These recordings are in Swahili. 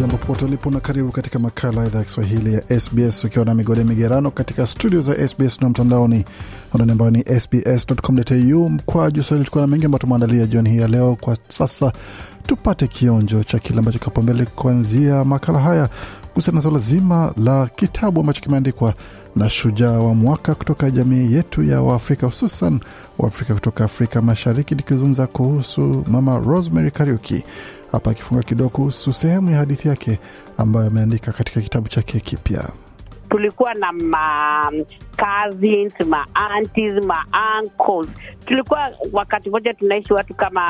Jambo popote ulipo na karibu katika makala ya idhaa ya Kiswahili ya SBS ukiwa na migode migerano katika studio za SBS na mtandaoni anani ambayo ni sbs.com.au mkwaju swahili. Tukuwa na mengi ambayo tumeandalia jioni hii ya leo. Kwa sasa tupate kionjo cha kile ambacho kipo mbele kuanzia makala haya kuhusiana na suala zima la kitabu ambacho kimeandikwa na shujaa wa mwaka kutoka jamii yetu ya Waafrika, hususan Waafrika kutoka Afrika Mashariki, nikizungumza kuhusu Mama Rosemary Kariuki hapa akifunga kidogo kuhusu sehemu ya hadithi yake ambayo ameandika katika kitabu chake kipya. tulikuwa na ma cousins, ma aunties, ma uncles. Tulikuwa wakati mmoja tunaishi watu kama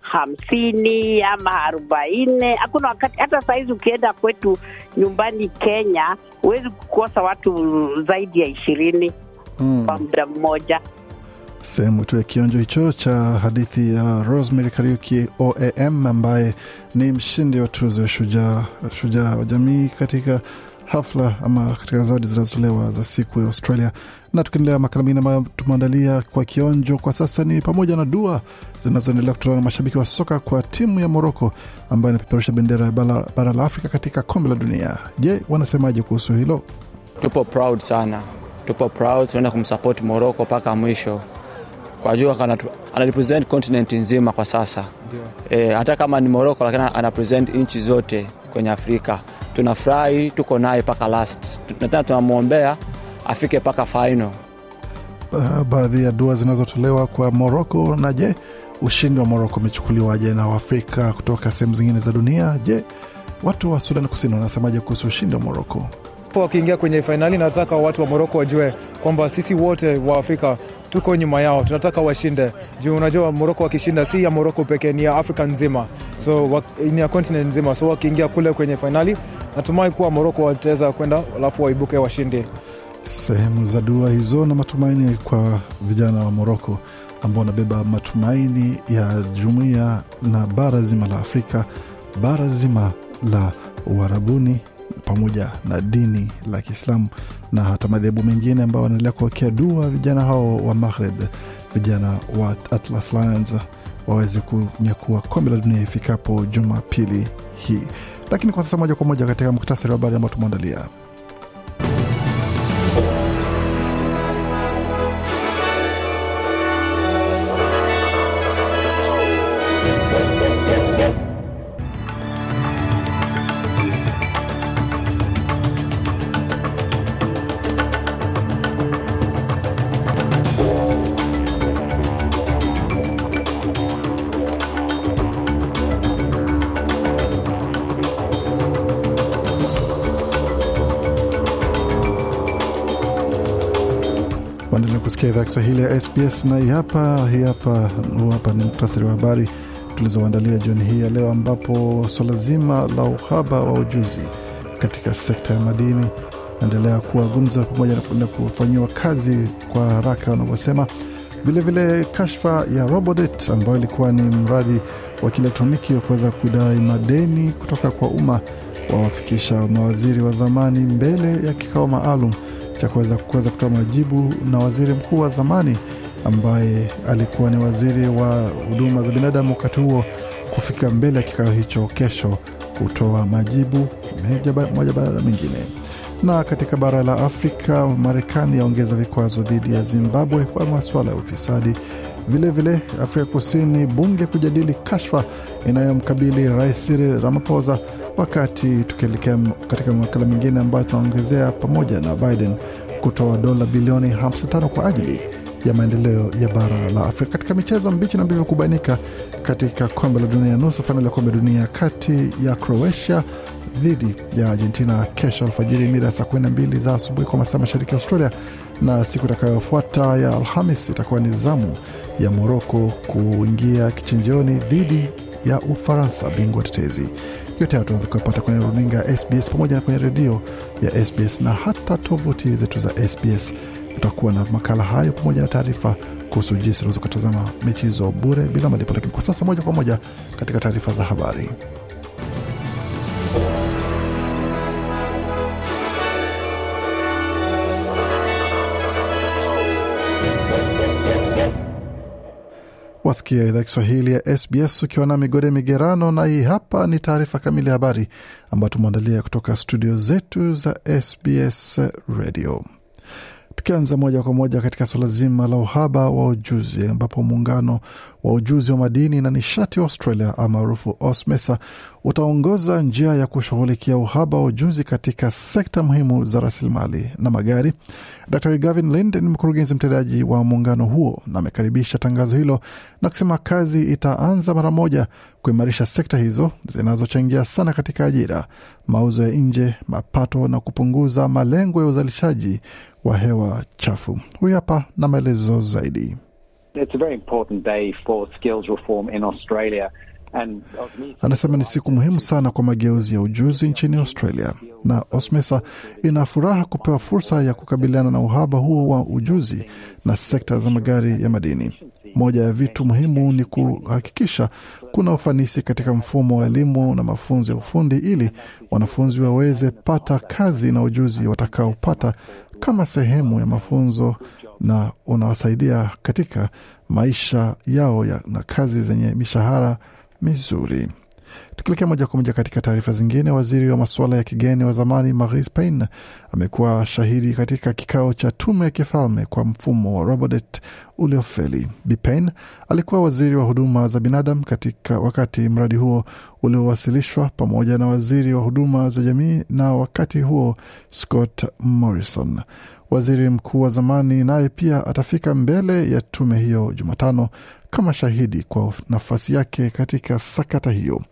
hamsini ama arobaini. Hakuna wakati, hata sahizi ukienda kwetu nyumbani Kenya huwezi kukosa watu zaidi ya ishirini kwa muda mmoja. Sehemu tu ya kionjo hicho cha hadithi ya Rosemary Kariuki OAM, ambaye ni mshindi wa tuzo ya shujaa shujaa wa jamii katika hafla ama katika zawadi zinazotolewa za siku ya Australia. Na tukiendelea makala mengine ambayo tumeandalia kwa kionjo kwa sasa ni pamoja na dua zinazoendelea kutolewa na mashabiki wa soka kwa timu ya Moroko ambayo inapeperusha bendera ya bara, la Afrika katika kombe la dunia. Je, wanasemaje kuhusu hilo? Tupo proud sana, tupo proud, tunaenda kumsapoti Moroko mpaka mwisho kwa jua anarepresent continent nzima kwa sasa e, hata kama ni Moroko lakini anapresent nchi zote kwenye Afrika. Tunafurahi, tuko naye mpaka last, na tena tunamwombea afike mpaka final. Ba- baadhi ya dua zinazotolewa kwa Moroko. Na je, ushindi wa Moroko umechukuliwaje na Waafrika kutoka sehemu zingine za dunia? Je, watu wa Sudan Kusini wanasemaje kuhusu ushindi wa Moroko? Wakiingia kwenye fainali, nataka watu wa Moroko wajue kwamba sisi wote wa Afrika tuko nyuma yao, tunataka washinde juu unajua Moroko wakishinda si ya Moroko pekee, ni ya Afrika nzima, so ni ya continent nzima. So wakiingia kule kwenye fainali, natumai kuwa Moroko wataweza kwenda alafu waibuke washindi. Sehemu za dua hizo na matumaini kwa vijana wa Moroko ambao wanabeba matumaini ya jumuiya na bara zima la Afrika, bara zima la Uarabuni pamoja na dini la Kiislamu na hata madhehebu mengine ambao wanaendelea kuwekea dua vijana hao wa Maghreb, vijana wa Atlas Lions waweze kunyakua kombe la dunia ifikapo Jumapili hii. Lakini kwa sasa moja kwa moja katika muktasari wa habari ambao tumeandalia. Kusikia idhaa Kiswahili ya SBS na hii hapa hii hapa huu hapa ni muktasari wa habari tulizoandalia jioni hii ya leo, ambapo swala zima la uhaba wa ujuzi katika sekta ya madini naendelea kuwa gumzo pamoja na kufanyiwa kazi kwa haraka wanavyosema. Vilevile kashfa ya Robodet ambayo ilikuwa ni mradi wa kielektroniki wa kuweza kudai madeni kutoka kwa umma wawafikisha mawaziri wa zamani mbele ya kikao maalum cha kuweza kutoa majibu na waziri mkuu wa zamani ambaye alikuwa ni waziri wa huduma za binadamu wakati huo kufika mbele ya kikao hicho kesho kutoa majibu moja ba- baada ya mengine. Na katika bara la Afrika, Marekani yaongeza vikwazo dhidi ya Zimbabwe kwa masuala ya ufisadi. Vilevile Afrika Kusini, bunge kujadili kashfa inayomkabili Rais Cyril Ramaphosa, wakati tukielekea katika makala mengine ambayo tunaongezea pamoja na Biden kutoa dola bilioni 55 kwa ajili ya maendeleo ya bara la Afrika. Katika michezo mbichi na mbivu kubainika katika kombe la dunia, nusu fainali ya kombe dunia kati ya Croatia dhidi ya Argentina kesho alfajiri mida ya saa 12 za asubuhi kwa masaa mashariki ya Australia, na siku itakayofuata ya Alhamis itakuwa ni zamu ya Moroko kuingia kichinjioni dhidi ya Ufaransa, bingwa tetezi. Yote hayo tunaweza kuyapata kwenye runinga ya SBS pamoja na kwenye redio ya SBS na hata tovuti zetu za SBS. Utakuwa na makala hayo pamoja na taarifa kuhusu jinsi unaweza kutazama mechi hizo bure bila malipo. Lakini kwa sasa, moja kwa moja katika taarifa za habari. Wasikia idhaa Kiswahili ya SBS ukiwa na migode migerano, na hii hapa ni taarifa kamili ya habari ambayo tumeandalia kutoka studio zetu za SBS Radio. Tukianza moja kwa moja katika suala zima la uhaba wa ujuzi, ambapo muungano wa ujuzi wa madini na nishati Australia maarufu AUSMESA utaongoza njia ya kushughulikia uhaba wa ujuzi katika sekta muhimu za rasilimali na magari. Dr Gavin Lind ni mkurugenzi mtendaji wa muungano huo na amekaribisha tangazo hilo na kusema kazi itaanza mara moja kuimarisha sekta hizo zinazochangia sana katika ajira, mauzo ya nje, mapato na kupunguza malengo ya uzalishaji wa hewa chafu. Huyu hapa na maelezo zaidi. It's a very important day for skills reform in Australia. Anasema ni siku muhimu sana kwa mageuzi ya ujuzi nchini Australia, na OSMESA ina furaha kupewa fursa ya kukabiliana na uhaba huo wa ujuzi na sekta za magari ya madini. Moja ya vitu muhimu ni kuhakikisha kuna ufanisi katika mfumo wa elimu na mafunzo ya ufundi ili wanafunzi waweze pata kazi na ujuzi watakaopata kama sehemu ya mafunzo na unawasaidia katika maisha yao ya, na kazi zenye mishahara mizuri. Tukielekea moja kwa moja katika taarifa zingine, waziri wa masuala ya kigeni wa zamani Marise Payne amekuwa shahidi katika kikao cha tume ya kifalme kwa mfumo wa Robodet uliofeli. Bi alikuwa waziri wa huduma za binadamu katika wakati mradi huo uliowasilishwa pamoja na waziri wa huduma za jamii, na wakati huo Scott Morrison waziri mkuu wa zamani naye pia atafika mbele ya tume hiyo Jumatano kama shahidi kwa nafasi yake katika sakata hiyo.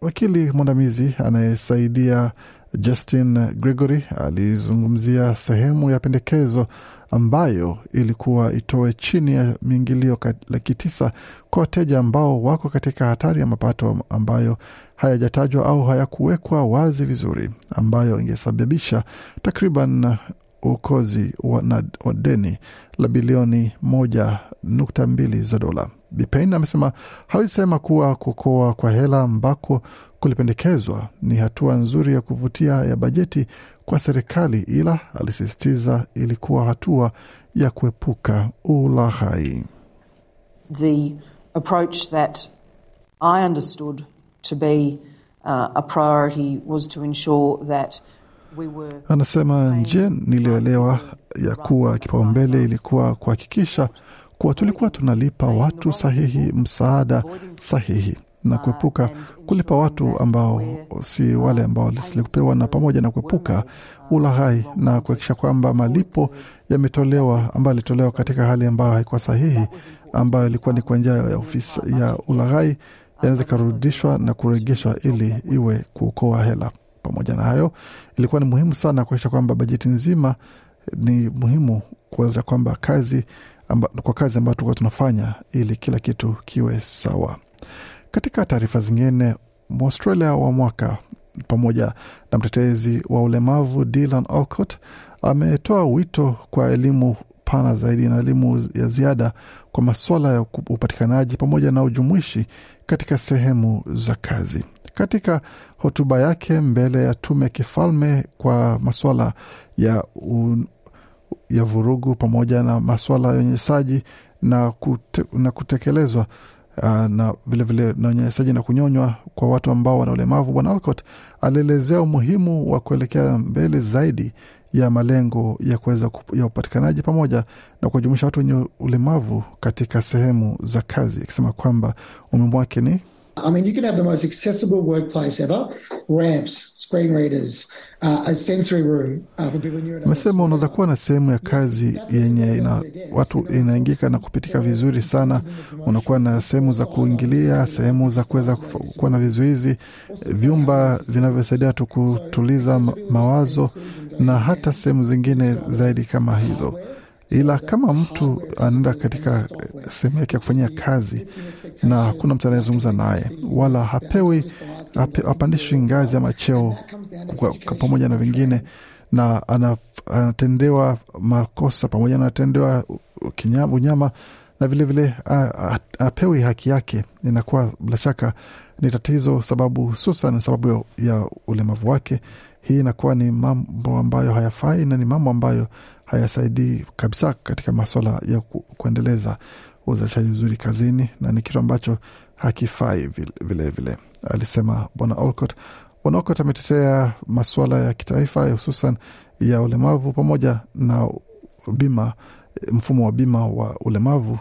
Wakili mwandamizi anayesaidia Justin Gregory alizungumzia sehemu ya pendekezo ambayo ilikuwa itoe chini ya miingilio laki tisa kwa wateja ambao wako katika hatari ya mapato ambayo hayajatajwa au hayakuwekwa wazi vizuri, ambayo ingesababisha takriban uokozi wa, deni la bilioni moja nukta mbili za dola. Bipain amesema hawisema kuwa kuokoa kwa hela ambako kulipendekezwa ni hatua nzuri ya kuvutia ya bajeti kwa serikali, ila alisisitiza ilikuwa hatua ya kuepuka ulaghai. The approach that I understood to be uh, a priority was to ensure that Anasema nje, niliyoelewa ya kuwa kipaumbele ilikuwa kuhakikisha kuwa tulikuwa tunalipa watu sahihi msaada sahihi na kuepuka kulipa watu ambao si wale ambao walikupewa, na pamoja na kuepuka ulaghai na kuhakikisha kwamba malipo yametolewa ambayo yalitolewa katika hali ambayo haikuwa sahihi, ambayo ilikuwa ni kwa njia ya ofisi ya ulaghai, yanaweza ikarudishwa na kuregeshwa ili iwe kuokoa hela. Pamoja na hayo, ilikuwa ni muhimu sana kuakisha kwamba bajeti nzima ni muhimu kuweza kwamba kazi amba, kwa kazi ambayo tulikuwa tunafanya ili kila kitu kiwe sawa. Katika taarifa zingine, Mwaustralia wa mwaka pamoja na mtetezi wa ulemavu Dylan Alcott ametoa wito kwa elimu pana zaidi na elimu ya ziada kwa masuala ya upatikanaji pamoja na ujumuishi katika sehemu za kazi. Katika hotuba yake mbele ya tume ya kifalme kwa masuala ya, un, ya vurugu pamoja na masuala ya unyenyesaji na, kute, na kutekelezwa uh, na vilevile na unyanyasaji na kunyonywa kwa watu ambao wana ulemavu, Bwana Alcott alielezea umuhimu wa kuelekea mbele zaidi ya malengo ya kuweza ya upatikanaji pamoja na kuwajumuisha watu wenye ulemavu katika sehemu za kazi, akisema kwamba umuhimu wake ni I mean, you can have the most accessible workplace ever, ramps, screen readers, uh, a sensory room uh, for people Amesema unaweza kuwa na sehemu ya kazi yenye ina watu inaingika na kupitika vizuri sana. Unakuwa na sehemu za kuingilia, sehemu za kuweza kuwa na vizuizi, vyumba vinavyosaidia tu kutuliza mawazo na hata sehemu zingine zaidi kama hizo. Ila kama mtu anaenda katika sehemu yake ya kufanyia kazi na hakuna mtu anayezungumza naye wala hapewi hape, hapandishwi ngazi ama cheo pamoja na vingine na ana, anatendewa makosa pamoja na anatendewa unyama na vilevile apewi haki yake, inakuwa bila shaka ni tatizo, sababu hususan sababu ya, ya ulemavu wake. Hii inakuwa ni mambo ambayo hayafai na ni mambo ambayo hayasaidii kabisa katika maswala ya ku, kuendeleza uzalishaji uzuri kazini, na ni kitu ambacho hakifai vilevile vile. Alisema Bwana Olcott. Bwana Olcott ametetea masuala ya kitaifa hususan ya ulemavu pamoja na bima, mfumo wa bima wa ulemavu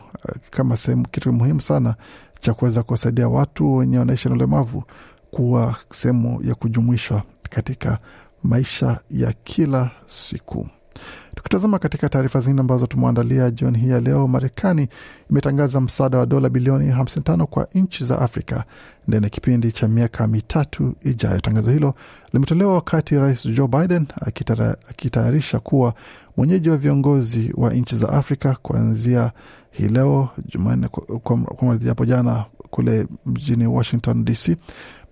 kama sehemu, kitu muhimu sana cha kuweza kuwasaidia watu wenye wanaishi na ulemavu kuwa sehemu ya kujumuishwa katika maisha ya kila siku. Tukitazama katika taarifa zingine ambazo tumeandalia jioni hii ya leo, Marekani imetangaza msaada wa dola bilioni 55 kwa nchi za Afrika ndani ya kipindi cha miaka mitatu ijayo. Tangazo hilo limetolewa wakati Rais Joe Biden akitayarisha kuwa mwenyeji wa viongozi wa nchi za Afrika kuanzia hii leo Jumanne, kwa hapo jana kule mjini Washington DC.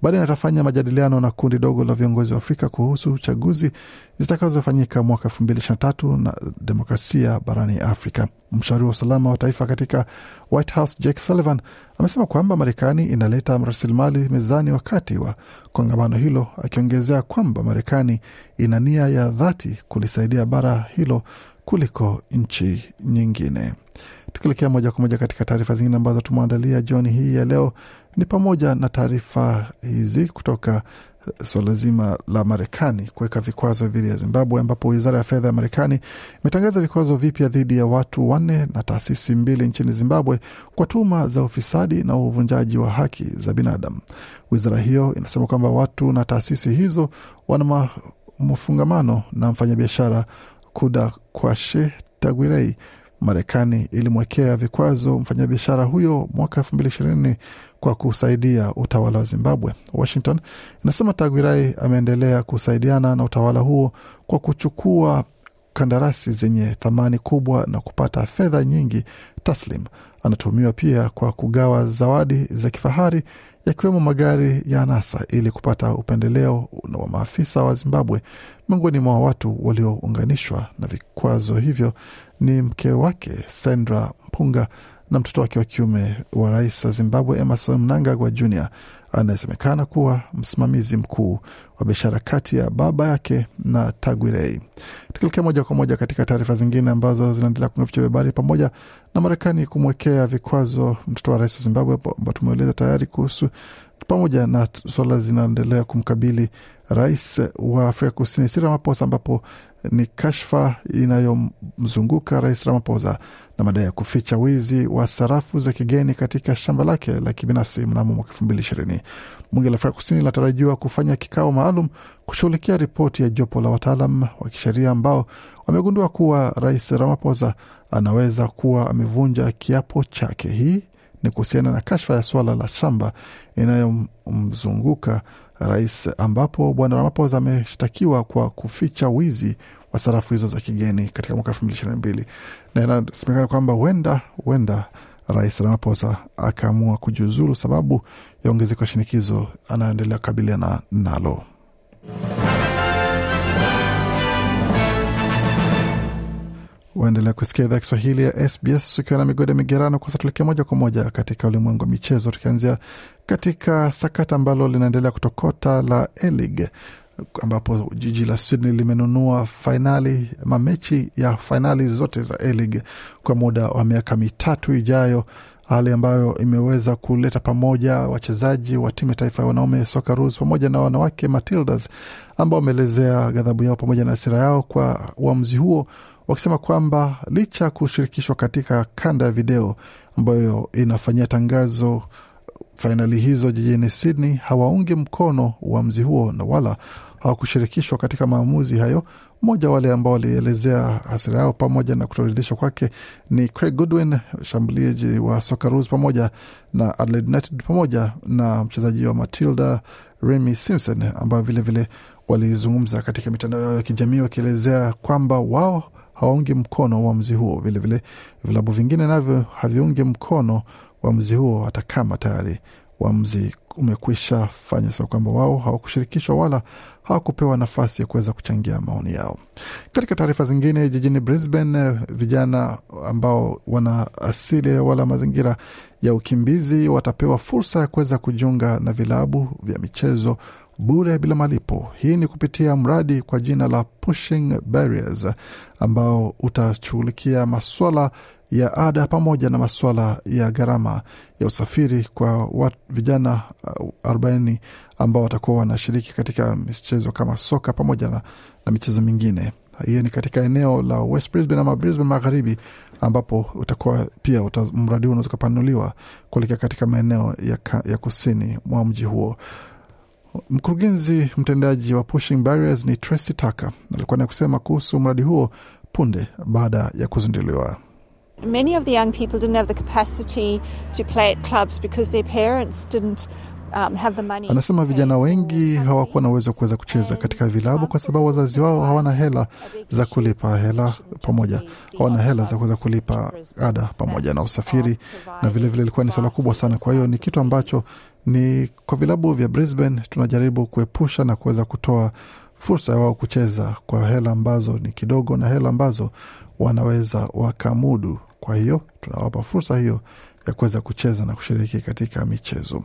Biden atafanya majadiliano na kundi dogo la viongozi wa Afrika kuhusu chaguzi zitakazofanyika mwaka elfu mbili ishirini na tatu na demokrasia barani Afrika. Mshauri wa usalama wa taifa katika White House Jake Sullivan amesema kwamba Marekani inaleta rasilimali mezani wakati wa kongamano hilo, akiongezea kwamba Marekani ina nia ya dhati kulisaidia bara hilo kuliko nchi nyingine. Tukielekea moja kwa moja katika taarifa zingine ambazo tumeandalia jioni hii ya leo ni pamoja na taarifa hizi kutoka suala zima la Marekani kuweka vikwazo dhidi ya Zimbabwe, ambapo wizara ya fedha ya Marekani imetangaza vikwazo vipya dhidi ya watu wanne na taasisi mbili nchini Zimbabwe kwa tuhuma za ufisadi na uvunjaji wa haki za binadamu. Wizara hiyo inasema kwamba watu na taasisi hizo wana mafungamano na mfanyabiashara Kuda Kwashe Tagwirei. Marekani ilimwekea vikwazo mfanyabiashara huyo mwaka elfu mbili ishirini kwa kusaidia utawala wa Zimbabwe. Washington inasema Tagwirai ameendelea kusaidiana na utawala huo kwa kuchukua kandarasi zenye thamani kubwa na kupata fedha nyingi taslim. Anatuhumiwa pia kwa kugawa zawadi za kifahari yakiwemo magari ya anasa ili kupata upendeleo wa maafisa wa Zimbabwe. Miongoni mwa watu waliounganishwa na vikwazo hivyo ni mke wake Sandra Mpunga na mtoto wake wa kiume wa rais wa Zimbabwe Emerson Mnangagwa Jr anayesemekana kuwa msimamizi mkuu wa biashara kati ya baba yake na Tagwirei. Tukielekea moja kwa moja katika taarifa zingine ambazo zinaendelea kunga vichwa vya habari, pamoja na Marekani kumwekea vikwazo mtoto wa rais wa Zimbabwe ambao tumeeleza tayari kuhusu, pamoja na suala zinaendelea kumkabili rais wa Afrika Kusini Cyril Ramaphosa, ambapo ni kashfa inayomzunguka rais Ramaphosa na madai ya kuficha wizi wa sarafu za kigeni katika shamba lake la kibinafsi mnamo mwaka elfu mbili ishirini. Bunge la Afrika Kusini linatarajiwa kufanya kikao maalum kushughulikia ripoti ya jopo la wataalam wa kisheria ambao wamegundua kuwa rais Ramaphosa anaweza kuwa amevunja kiapo chake. Hii ni kuhusiana na kashfa ya swala la shamba inayomzunguka rais ambapo bwana Ramaphosa ameshtakiwa kwa kuficha wizi wa sarafu hizo za kigeni katika mwaka elfu mbili ishirini na mbili na inasemekana kwamba huenda huenda rais Ramaphosa akaamua kujiuzulu sababu ya ongezeko ya shinikizo anayoendelea kukabiliana nalo. Waendelea kusikia idhaa Kiswahili ya SBS ukiwa na migode migerano. Kwa sasa tuelekea moja kwa moja katika ulimwengu wa michezo, tukianzia katika sakata ambalo linaendelea kutokota la A-League ambapo jiji la Sydney limenunua fainali mamechi ya fainali zote za A-League kwa muda wa miaka mitatu ijayo, hali ambayo imeweza kuleta pamoja wachezaji wa timu ya taifa ya wanaume Socceroos pamoja na wanawake Matildas ambao wameelezea ghadhabu yao pamoja na hasira yao kwa uamuzi huo wakisema kwamba licha ya kushirikishwa katika kanda ya video ambayo inafanyia tangazo fainali hizo jijini Sydney hawaungi mkono uamuzi huo na wala hawakushirikishwa katika maamuzi hayo. Mmoja wale ambao walielezea hasira yao pamoja na kutoridhishwa kwake ni Craig Goodwin, mshambuliaji wa Socceroos pamoja na Adelaide United pamoja na mchezaji wa Matilda Remy Simpson, ambao vilevile walizungumza katika mitandao yao ya kijamii wakielezea kwamba wao hawaungi mkono uamuzi huo. Vilevile vilabu vingine navyo haviungi mkono uamuzi huo, hata kama tayari uamuzi umekwisha fanya sa kwamba wao hawakushirikishwa wala hawakupewa nafasi ya kuweza kuchangia maoni yao. Katika taarifa zingine, jijini Brisbane, vijana ambao wana asili wala mazingira ya ukimbizi watapewa fursa ya kuweza kujiunga na vilabu vya michezo bure bila malipo. Hii ni kupitia mradi kwa jina la Pushing Barriers ambao utashughulikia maswala ya ada pamoja na maswala ya gharama ya usafiri kwa wat, vijana uh, 40 ambao watakuwa wanashiriki katika michezo kama soka pamoja na, na michezo mingine. Hiyo ni katika eneo la West Brisbane ama Brisbane Magharibi, ambapo utakuwa pia uta, mradi huu unaweza ukapanuliwa kuelekea katika maeneo ya, ya kusini mwa mji huo. Mkurugenzi mtendaji wa Pushing Barriers ni Tracy Tucker alikuwa na kusema kuhusu mradi huo punde baada ya kuzinduliwa. Many of the young people didn't have the capacity to play at clubs because their parents didn't um, have the money. Anasema vijana wengi hawakuwa na uwezo wa kuweza kucheza katika vilabu kwa sababu wazazi wao hawana hela za kulipa hela pamoja, hawana hela za kuweza kulipa ada pamoja na usafiri, na vilevile ilikuwa ni swala kubwa sana. Kwa hiyo ni kitu ambacho ni kwa vilabu vya Brisbane tunajaribu kuepusha na kuweza kutoa fursa ya wao kucheza kwa hela ambazo ni kidogo na hela ambazo wanaweza wakamudu. Kwa hiyo tunawapa fursa hiyo ya kuweza kucheza na kushiriki katika michezo.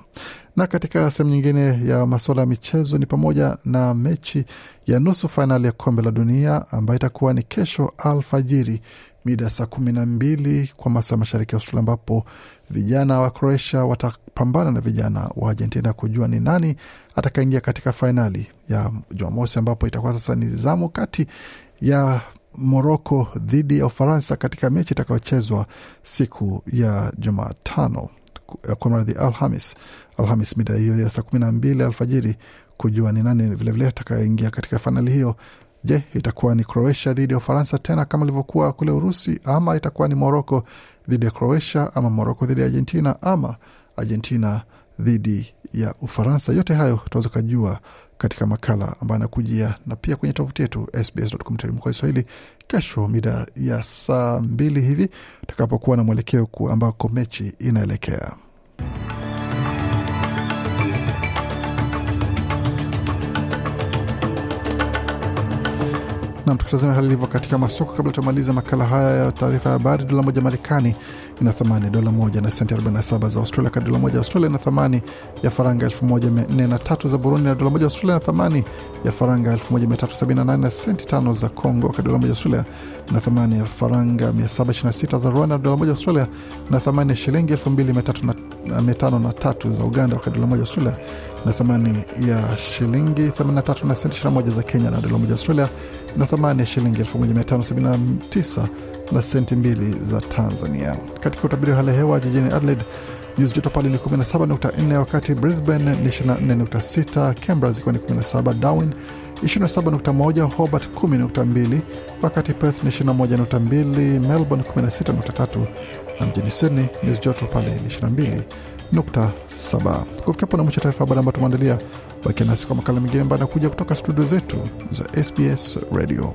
Na katika sehemu nyingine ya masuala ya michezo ni pamoja na mechi ya nusu fainali ya kombe la dunia ambayo itakuwa ni kesho alfajiri mida saa kumi na mbili kwa masaa mashariki ya Australia, ambapo vijana wa Croatia watapambana na vijana wa Argentina kujua ni nani atakaingia katika fainali ya Jumamosi, ambapo itakuwa sasa ni zamu kati ya Moroko dhidi ya Ufaransa katika mechi itakayochezwa siku ya Jumatano, kwa mradhi Alhamis, Alhamis mida hiyo ya saa kumi na mbili alfajiri kujua ni nani vilevile atakayeingia katika fainali hiyo. Je, itakuwa ni Croatia dhidi ya Ufaransa tena kama ilivyokuwa kule Urusi, ama itakuwa ni Moroko dhidi ya Croatia, ama Moroko dhidi ya Argentina, ama Argentina dhidi ya Ufaransa? Yote hayo tunaweza ukajua katika makala ambayo anakujia na pia kwenye tovuti yetu sbs.com.au kwa kesho mida ya saa mbili hivi tutakapokuwa na mwelekeo ambako mechi inaelekea. Nam, tukitazama hali ilivyo katika masoko kabla tumaliza makala haya ya taarifa ya habari. Dola moja Marekani ina thamani dola moja na senti 47 za Australia, kati dola moja Australia ina thamani ya faranga 1403 za Burundi, na dola moja Australia ina thamani ya faranga 1378 na senti tano za Congo, kati dola moja Australia ina thamani ya faranga 726 za Rwanda, dola moja Australia ina thamani ya shilingi 2503 za Uganda, wakati dola moja Australia na thamani ya shilingi 83 na senti 21 za Kenya, na dola moja Australia na thamani ya shilingi 1579 na senti mbili za Tanzania. Katika utabiri wa hali ya hewa jijini Adelaide nyuzi joto pale ni 17.4, wakati Brisbane ni 24.6, Canberra zikiwa ni 17, Darwin 27.1, Hobart 10.2, wakati Perth ni 21.2, Melbourne 16.3 na mjini Sydney nyuzi joto pale ni 22 nukta saba. Kufikia hapo na mwisho taarifa habari ambayo tumeandalia. Bakia nasi kwa makala mengine ambayo anakuja kutoka studio zetu za SBS Radio.